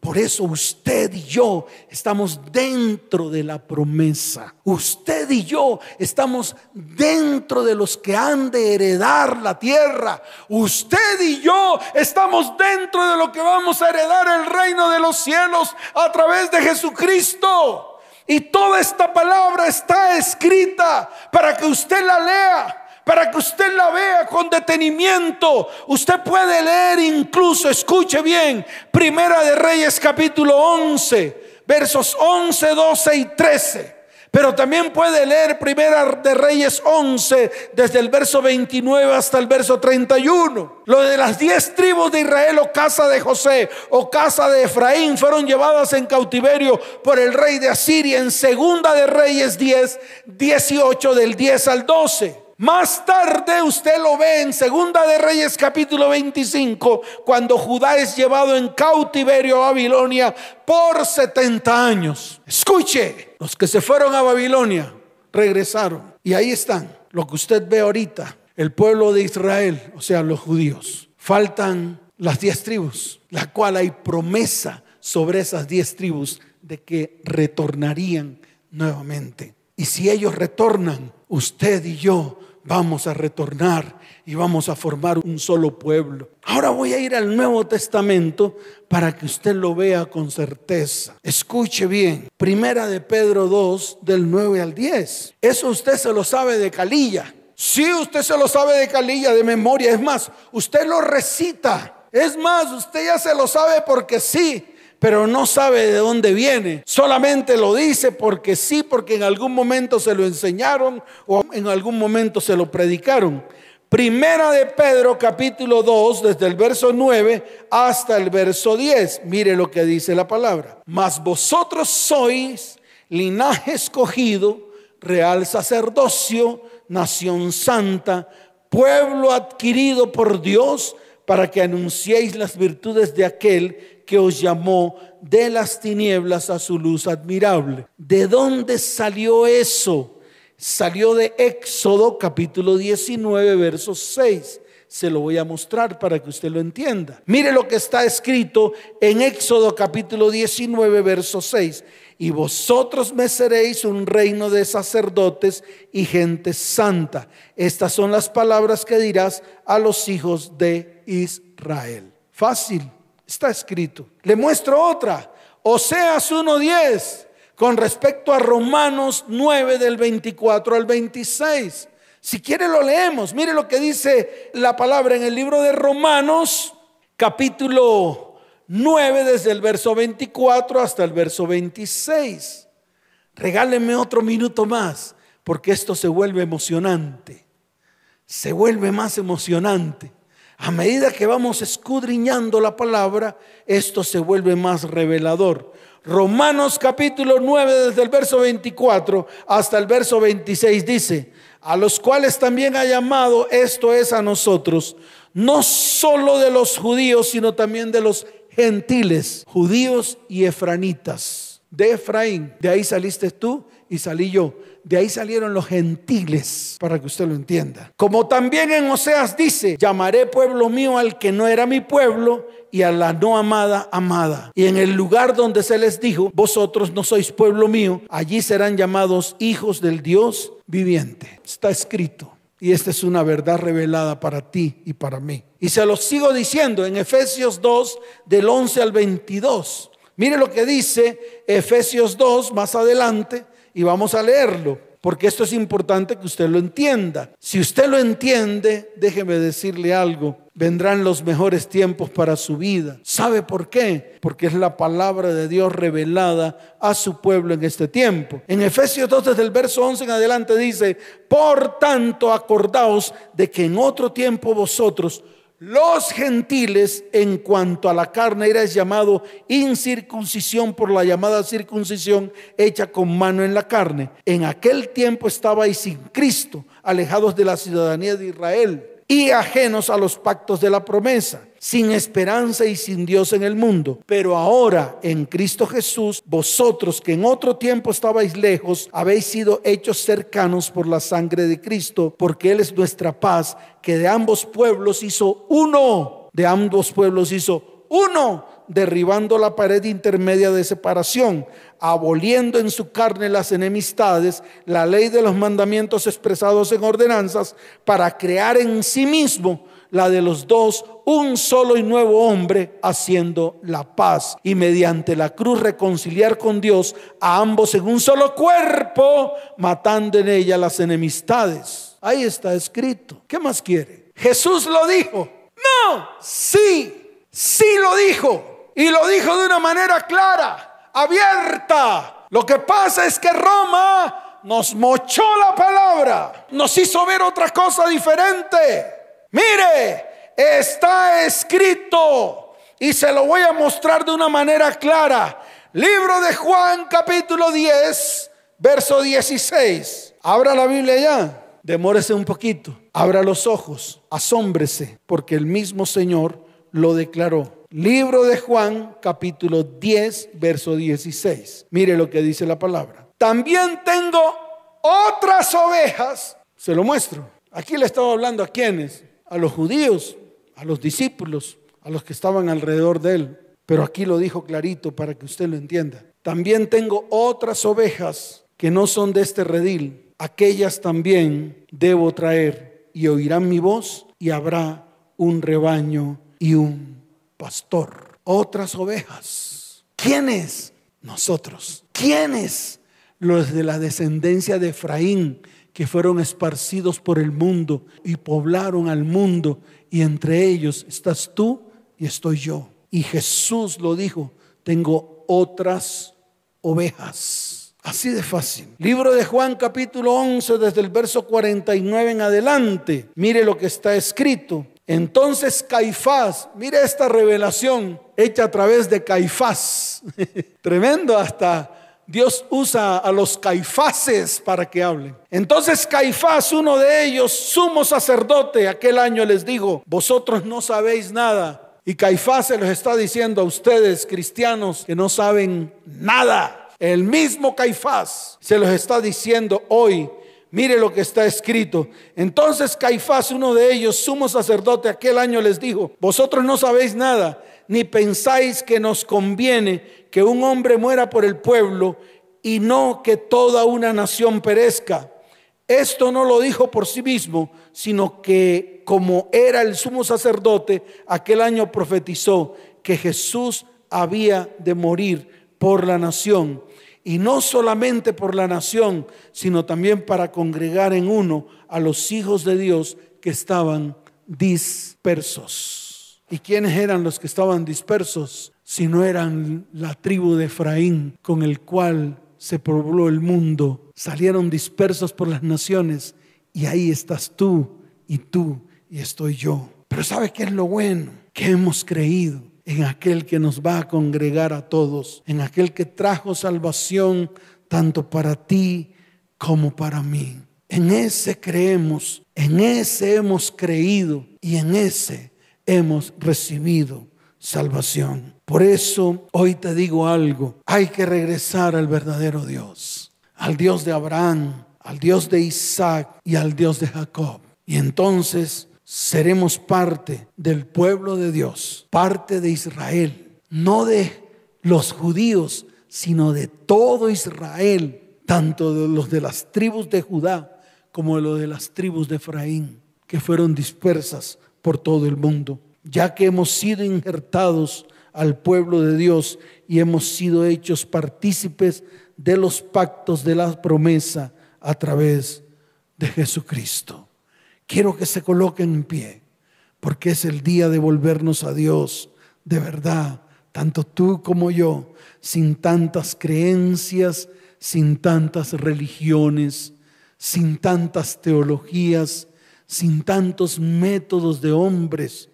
Por eso usted y yo estamos dentro de la promesa. Usted y yo estamos dentro de los que han de heredar la tierra. Usted y yo estamos dentro de lo que vamos a heredar el reino de los cielos a través de Jesucristo. Y toda esta palabra está escrita para que usted la lea para que usted la vea con detenimiento. Usted puede leer incluso, escuche bien, Primera de Reyes capítulo 11, versos 11, 12 y 13. Pero también puede leer Primera de Reyes 11, desde el verso 29 hasta el verso 31. Lo de las diez tribus de Israel o casa de José o casa de Efraín fueron llevadas en cautiverio por el rey de Asiria en Segunda de Reyes 10, 18 del 10 al 12. Más tarde usted lo ve en Segunda de Reyes capítulo 25, cuando Judá es llevado en cautiverio a Babilonia por 70 años. Escuche, los que se fueron a Babilonia regresaron y ahí están, lo que usted ve ahorita, el pueblo de Israel, o sea, los judíos. Faltan las diez tribus, la cual hay promesa sobre esas diez tribus de que retornarían nuevamente. Y si ellos retornan, usted y yo vamos a retornar y vamos a formar un solo pueblo. Ahora voy a ir al Nuevo Testamento para que usted lo vea con certeza. Escuche bien, Primera de Pedro 2 del 9 al 10. Eso usted se lo sabe de calilla. Sí, usted se lo sabe de calilla, de memoria. Es más, usted lo recita. Es más, usted ya se lo sabe porque sí pero no sabe de dónde viene. Solamente lo dice porque sí, porque en algún momento se lo enseñaron o en algún momento se lo predicaron. Primera de Pedro capítulo 2, desde el verso 9 hasta el verso 10. Mire lo que dice la palabra. Mas vosotros sois linaje escogido, real sacerdocio, nación santa, pueblo adquirido por Dios, para que anunciéis las virtudes de aquel que os llamó de las tinieblas a su luz admirable. ¿De dónde salió eso? Salió de Éxodo capítulo 19, verso 6. Se lo voy a mostrar para que usted lo entienda. Mire lo que está escrito en Éxodo capítulo 19, verso 6 y vosotros me seréis un reino de sacerdotes y gente santa. Estas son las palabras que dirás a los hijos de Israel. Fácil, está escrito. Le muestro otra. Oseas 1.10 con respecto a Romanos 9 del 24 al 26. Si quiere lo leemos. Mire lo que dice la palabra en el libro de Romanos, capítulo 9 desde el verso 24 hasta el verso 26. Regáleme otro minuto más, porque esto se vuelve emocionante. Se vuelve más emocionante. A medida que vamos escudriñando la palabra, esto se vuelve más revelador. Romanos capítulo 9 desde el verso 24 hasta el verso 26 dice, a los cuales también ha llamado, esto es a nosotros, no solo de los judíos, sino también de los gentiles, judíos y efranitas. De Efraín, de ahí saliste tú y salí yo. De ahí salieron los gentiles, para que usted lo entienda. Como también en Oseas dice, llamaré pueblo mío al que no era mi pueblo y a la no amada amada. Y en el lugar donde se les dijo, vosotros no sois pueblo mío, allí serán llamados hijos del Dios viviente. Está escrito. Y esta es una verdad revelada para ti y para mí. Y se lo sigo diciendo en Efesios 2, del 11 al 22. Mire lo que dice Efesios 2 más adelante y vamos a leerlo porque esto es importante que usted lo entienda. Si usted lo entiende, déjeme decirle algo, vendrán los mejores tiempos para su vida. ¿Sabe por qué? Porque es la palabra de Dios revelada a su pueblo en este tiempo. En Efesios 2, desde el verso 11 en adelante dice, por tanto acordaos de que en otro tiempo vosotros, los gentiles en cuanto a la carne eres llamado incircuncisión por la llamada circuncisión hecha con mano en la carne. En aquel tiempo estabais sin Cristo, alejados de la ciudadanía de Israel y ajenos a los pactos de la promesa, sin esperanza y sin Dios en el mundo. Pero ahora en Cristo Jesús, vosotros que en otro tiempo estabais lejos, habéis sido hechos cercanos por la sangre de Cristo, porque Él es nuestra paz, que de ambos pueblos hizo uno, de ambos pueblos hizo uno, derribando la pared intermedia de separación, aboliendo en su carne las enemistades, la ley de los mandamientos expresados en ordenanzas, para crear en sí mismo la de los dos, un solo y nuevo hombre, haciendo la paz y mediante la cruz reconciliar con Dios a ambos en un solo cuerpo, matando en ella las enemistades. Ahí está escrito. ¿Qué más quiere? Jesús lo dijo. No, sí, sí lo dijo. Y lo dijo de una manera clara, abierta. Lo que pasa es que Roma nos mochó la palabra, nos hizo ver otra cosa diferente. Mire, está escrito y se lo voy a mostrar de una manera clara. Libro de Juan capítulo 10, verso 16. Abra la Biblia ya. Demórese un poquito. Abra los ojos. Asómbrese porque el mismo Señor lo declaró. Libro de Juan, capítulo 10, verso 16. Mire lo que dice la palabra. También tengo otras ovejas. Se lo muestro. Aquí le estaba hablando a quienes, a los judíos, a los discípulos, a los que estaban alrededor de él. Pero aquí lo dijo clarito para que usted lo entienda. También tengo otras ovejas que no son de este redil. Aquellas también debo traer y oirán mi voz y habrá un rebaño y un pastor, otras ovejas. ¿Quiénes? Nosotros. ¿Quiénes? Los de la descendencia de Efraín, que fueron esparcidos por el mundo y poblaron al mundo, y entre ellos estás tú y estoy yo. Y Jesús lo dijo, tengo otras ovejas. Así de fácil. Libro de Juan capítulo 11, desde el verso 49 en adelante. Mire lo que está escrito. Entonces Caifás, mire esta revelación hecha a través de Caifás, tremendo hasta Dios usa a los caifases para que hablen. Entonces Caifás, uno de ellos, sumo sacerdote, aquel año les dijo, vosotros no sabéis nada. Y Caifás se los está diciendo a ustedes, cristianos, que no saben nada. El mismo Caifás se los está diciendo hoy Mire lo que está escrito. Entonces Caifás, uno de ellos, sumo sacerdote, aquel año les dijo, vosotros no sabéis nada, ni pensáis que nos conviene que un hombre muera por el pueblo y no que toda una nación perezca. Esto no lo dijo por sí mismo, sino que como era el sumo sacerdote, aquel año profetizó que Jesús había de morir por la nación y no solamente por la nación, sino también para congregar en uno a los hijos de Dios que estaban dispersos. ¿Y quiénes eran los que estaban dispersos? Si no eran la tribu de Efraín con el cual se pobló el mundo. Salieron dispersos por las naciones y ahí estás tú y tú y estoy yo. Pero ¿sabe qué es lo bueno? Que hemos creído en aquel que nos va a congregar a todos, en aquel que trajo salvación tanto para ti como para mí. En ese creemos, en ese hemos creído y en ese hemos recibido salvación. Por eso hoy te digo algo, hay que regresar al verdadero Dios, al Dios de Abraham, al Dios de Isaac y al Dios de Jacob. Y entonces seremos parte del pueblo de Dios, parte de Israel, no de los judíos, sino de todo Israel, tanto de los de las tribus de Judá como de los de las tribus de Efraín, que fueron dispersas por todo el mundo, ya que hemos sido injertados al pueblo de Dios y hemos sido hechos partícipes de los pactos de la promesa a través de Jesucristo. Quiero que se coloquen en pie, porque es el día de volvernos a Dios de verdad, tanto tú como yo, sin tantas creencias, sin tantas religiones, sin tantas teologías, sin tantos métodos de hombres,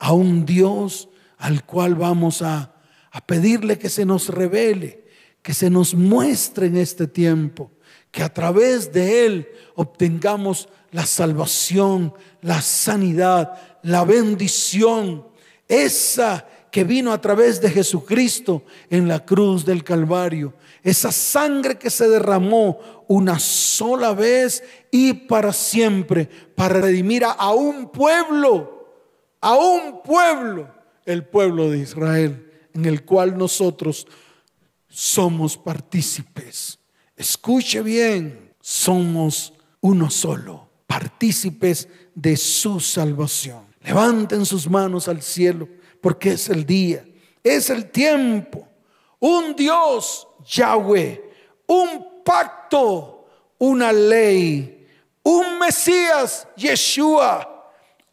a un Dios al cual vamos a, a pedirle que se nos revele, que se nos muestre en este tiempo, que a través de Él obtengamos la salvación, la sanidad, la bendición, esa que vino a través de Jesucristo en la cruz del Calvario, esa sangre que se derramó una sola vez y para siempre, para redimir a, un pueblo, a un pueblo, el pueblo de Israel, en el cual nosotros somos partícipes. Escuche bien, somos uno solo partícipes de su salvación. Levanten sus manos al cielo porque es el día, es el tiempo. Un Dios, Yahweh, un pacto, una ley, un Mesías, Yeshua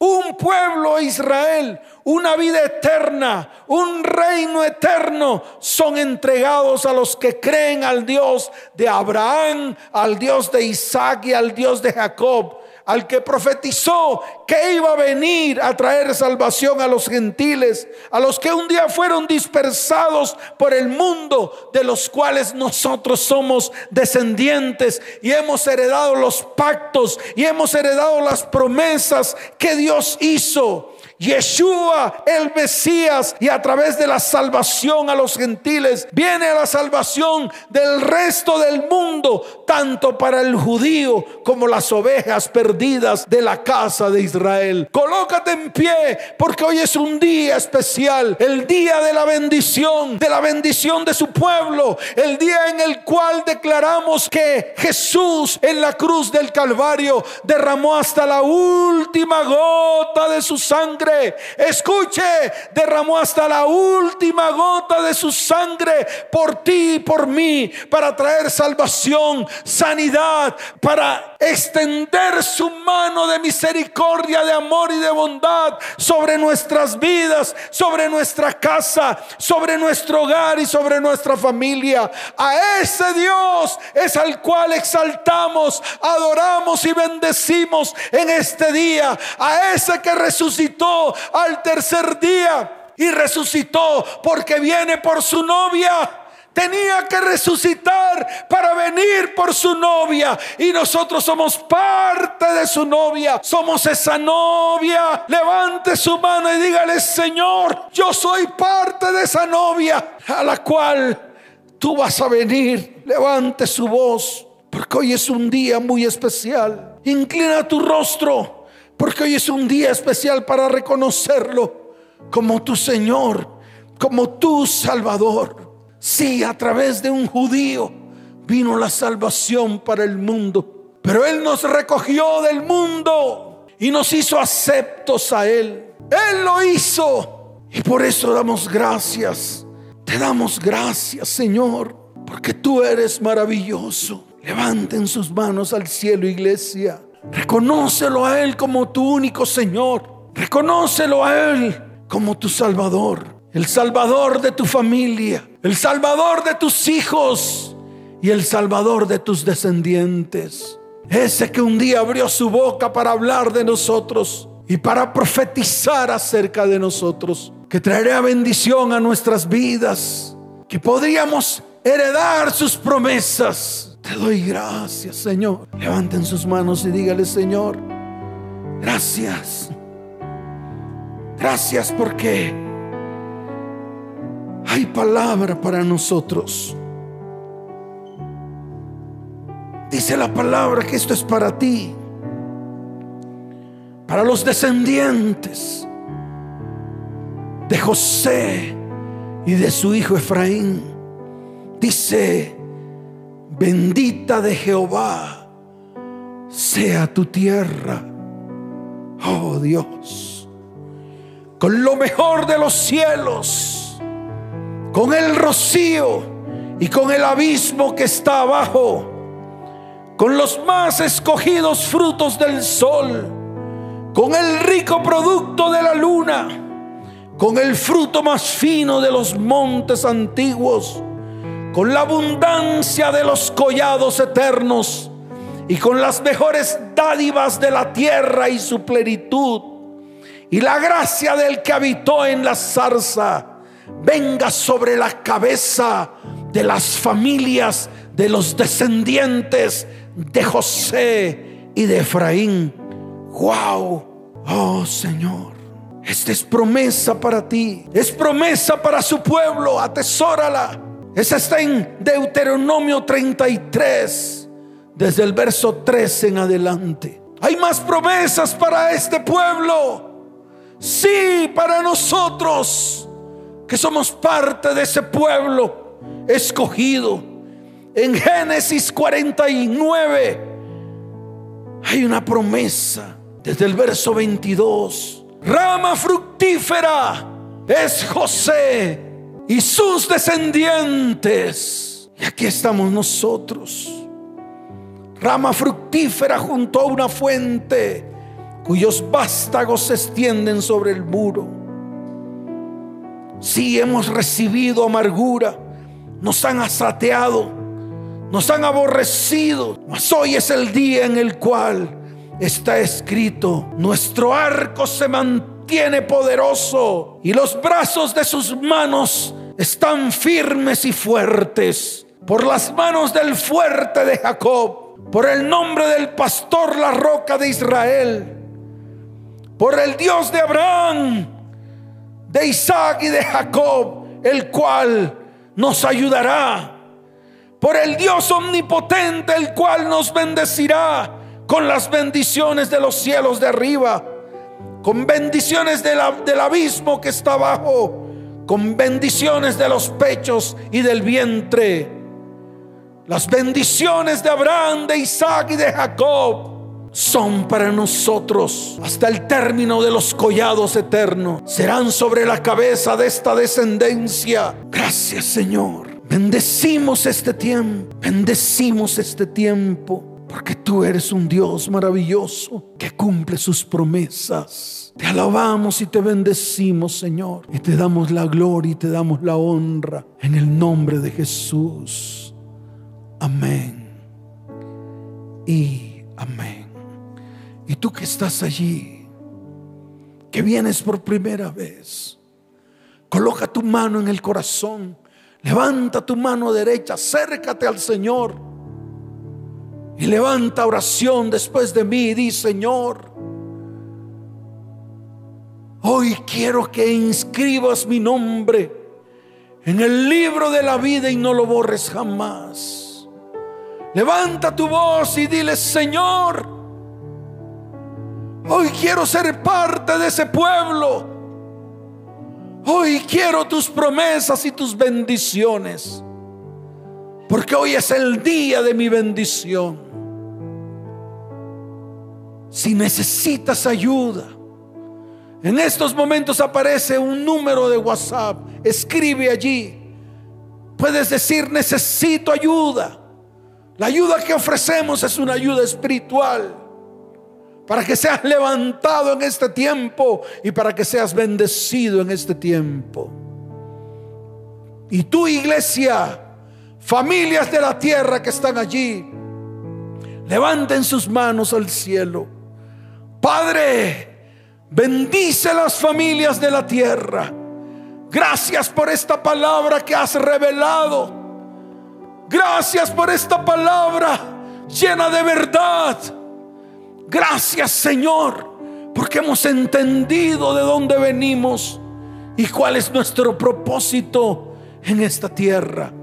un pueblo Israel, una vida eterna, un reino eterno, son entregados a los que creen al Dios de Abraham, al Dios de Isaac y al Dios de Jacob al que profetizó que iba a venir a traer salvación a los gentiles, a los que un día fueron dispersados por el mundo, de los cuales nosotros somos descendientes y hemos heredado los pactos y hemos heredado las promesas que Dios hizo. Yeshua, el Mesías, y a través de la salvación a los gentiles, viene la salvación del resto del mundo, tanto para el judío como las ovejas perdidas de la casa de Israel. Colócate en pie, porque hoy es un día especial, el día de la bendición, de la bendición de su pueblo, el día en el cual declaramos que Jesús en la cruz del Calvario derramó hasta la última gota de su sangre Escuche, derramó hasta la última gota de su sangre por ti y por mí para traer salvación, sanidad, para extender su mano de misericordia, de amor y de bondad sobre nuestras vidas, sobre nuestra casa, sobre nuestro hogar y sobre nuestra familia. A ese Dios es al cual exaltamos, adoramos y bendecimos en este día. A ese que resucitó al tercer día y resucitó porque viene por su novia. tenía que resucitar para venir por su novia. Y nosotros somos parte de su novia. Somos esa novia. Levante su mano y dígale, Señor, yo soy parte de esa novia a la cual tú vas a venir. Levante su voz, porque hoy es un día muy especial. Inclina tu rostro, porque hoy es un día especial para reconocerlo como tu Señor, como tu Salvador. Sí, a través de un judío vino la salvación para el mundo. Pero Él nos recogió del mundo y nos hizo aceptos a Él. Él lo hizo. Y por eso damos gracias. Te damos gracias, Señor, porque tú eres maravilloso. Levanten sus manos al cielo, iglesia. Reconócelo a Él como tu único Señor. Reconócelo a Él como tu Salvador. El Salvador de tu familia el Salvador de tus hijos y el Salvador de tus descendientes. Ese que un día abrió su boca para hablar de nosotros y para profetizar acerca de nosotros, que traería bendición a nuestras vidas, que podríamos heredar sus promesas. Te doy gracias, Señor. Levanten sus manos y dígale, Señor, gracias. Gracias porque hay palabra para nosotros. Dice la palabra que esto es para ti, para los descendientes de José y de su hijo Efraín. Dice, bendita de Jehová sea tu tierra, oh Dios, con lo mejor de los cielos con el rocío y con el abismo que está abajo, con los más escogidos frutos del sol, con el rico producto de la luna, con el fruto más fino de los montes antiguos, con la abundancia de los collados eternos y con las mejores dádivas de la tierra y su plenitud, y la gracia del que habitó en la zarza venga sobre la cabeza de las familias de los descendientes de José y de Efraín. Wow, oh Señor, esta es promesa para ti, es promesa para su pueblo, atesórala. Esa está en Deuteronomio 33, desde el verso 13 en adelante. Hay más promesas para este pueblo. Sí, para nosotros que somos parte de ese pueblo escogido. En Génesis 49 hay una promesa desde el verso 22. Rama fructífera es José y sus descendientes. Y aquí estamos nosotros. Rama fructífera junto a una fuente cuyos vástagos se extienden sobre el muro si hemos recibido amargura, nos han asateado, nos han aborrecido. Mas hoy es el día en el cual está escrito, nuestro arco se mantiene poderoso y los brazos de sus manos están firmes y fuertes. Por las manos del fuerte de Jacob, por el nombre del pastor, la roca de Israel, por el Dios de Abraham, de Isaac y de Jacob, el cual nos ayudará. Por el Dios omnipotente, el cual nos bendecirá con las bendiciones de los cielos de arriba, con bendiciones del abismo que está abajo, con bendiciones de los pechos y del vientre. Las bendiciones de Abraham, de Isaac y de Jacob son para nosotros hasta el término de los collados eternos. Serán sobre la cabeza de esta descendencia. Gracias Señor. Bendecimos este tiempo. Bendecimos este tiempo. Porque tú eres un Dios maravilloso que cumple sus promesas. Te alabamos y te bendecimos, Señor. Y te damos la gloria y te damos la honra en el nombre de Jesús. Amén. Y amén. Y tú que estás allí, que vienes por primera vez, coloca tu mano en el corazón, Levanta tu mano derecha, acércate al Señor. Y levanta oración después de mí y di, Señor, hoy quiero que inscribas mi nombre en el libro de la vida y no lo borres jamás. Levanta tu voz y dile, Señor, hoy quiero ser parte de ese pueblo Hoy quiero tus promesas y tus bendiciones. Porque hoy es el día de mi bendición. Si necesitas ayuda, en estos momentos aparece un número de WhatsApp. Escribe allí. Puedes decir, necesito ayuda. La ayuda que ofrecemos es una ayuda espiritual para que seas levantado en este tiempo y para que seas bendecido en este tiempo. Y tu iglesia, familias de la tierra que están allí, levanten sus manos al cielo. Padre, bendice las familias de la tierra. Gracias por esta palabra que has revelado. Gracias por esta palabra llena de verdad Gracias Señor, porque hemos entendido de dónde venimos y cuál es nuestro propósito en esta tierra.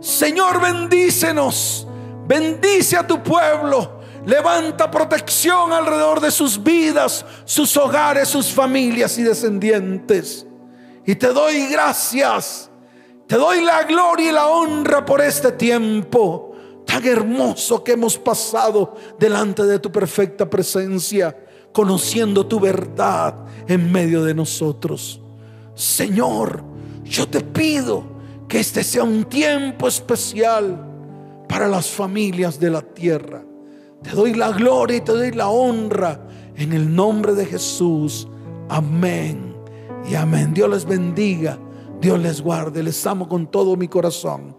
Señor, bendícenos, bendice a tu pueblo, levanta protección alrededor de sus vidas, sus hogares, sus familias y descendientes. Y te doy gracias, te doy la gloria y la honra por este tiempo tan hermoso que hemos pasado delante de tu perfecta presencia, conociendo tu verdad en medio de nosotros. Señor, yo te pido que este sea un tiempo especial para las familias de la tierra. Te doy la gloria y te doy la honra en el nombre de Jesús. Amén y amén. Dios les bendiga, Dios les guarde. Les amo con todo mi corazón.